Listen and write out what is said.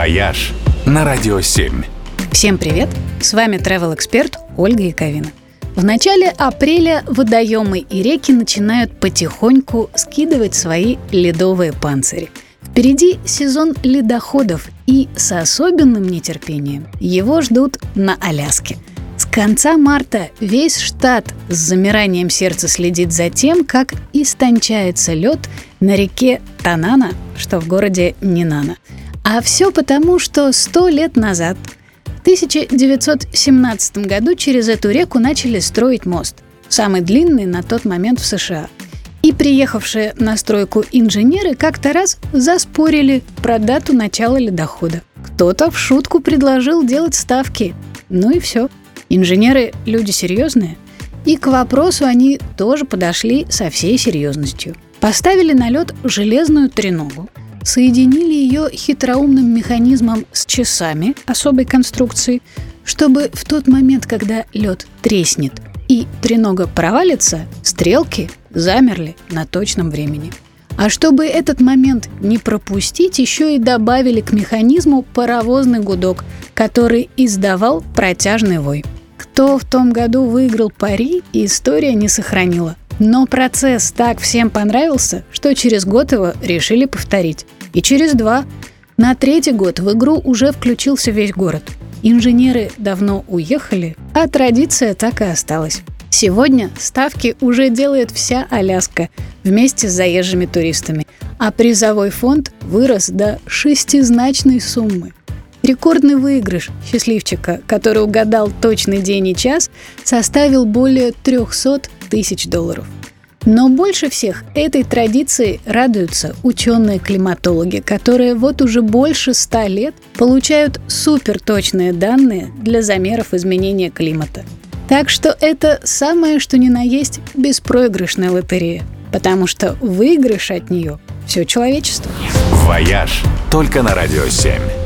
«Вояж» на Радио 7. Всем привет! С вами travel эксперт Ольга Яковина. В начале апреля водоемы и реки начинают потихоньку скидывать свои ледовые панцири. Впереди сезон ледоходов, и с особенным нетерпением его ждут на Аляске. С конца марта весь штат с замиранием сердца следит за тем, как истончается лед на реке Танана, что в городе Нинана. А все потому, что сто лет назад, в 1917 году, через эту реку начали строить мост, самый длинный на тот момент в США. И приехавшие на стройку инженеры как-то раз заспорили про дату начала ледохода. Кто-то в шутку предложил делать ставки. Ну и все. Инженеры – люди серьезные. И к вопросу они тоже подошли со всей серьезностью. Поставили на лед железную треногу, соединили ее хитроумным механизмом с часами особой конструкции, чтобы в тот момент, когда лед треснет и тренога провалится, стрелки замерли на точном времени. А чтобы этот момент не пропустить, еще и добавили к механизму паровозный гудок, который издавал протяжный вой. Кто в том году выиграл пари, история не сохранила. Но процесс так всем понравился, что через год его решили повторить. И через два. На третий год в игру уже включился весь город. Инженеры давно уехали, а традиция так и осталась. Сегодня ставки уже делает вся Аляска вместе с заезжими туристами, а призовой фонд вырос до шестизначной суммы. Рекордный выигрыш счастливчика, который угадал точный день и час, составил более 300 тысяч долларов. Но больше всех этой традиции радуются ученые-климатологи, которые вот уже больше ста лет получают суперточные данные для замеров изменения климата. Так что это самое что ни на есть беспроигрышная лотерея, потому что выигрыш от нее все человечество. «Вояж» только на Радио 7.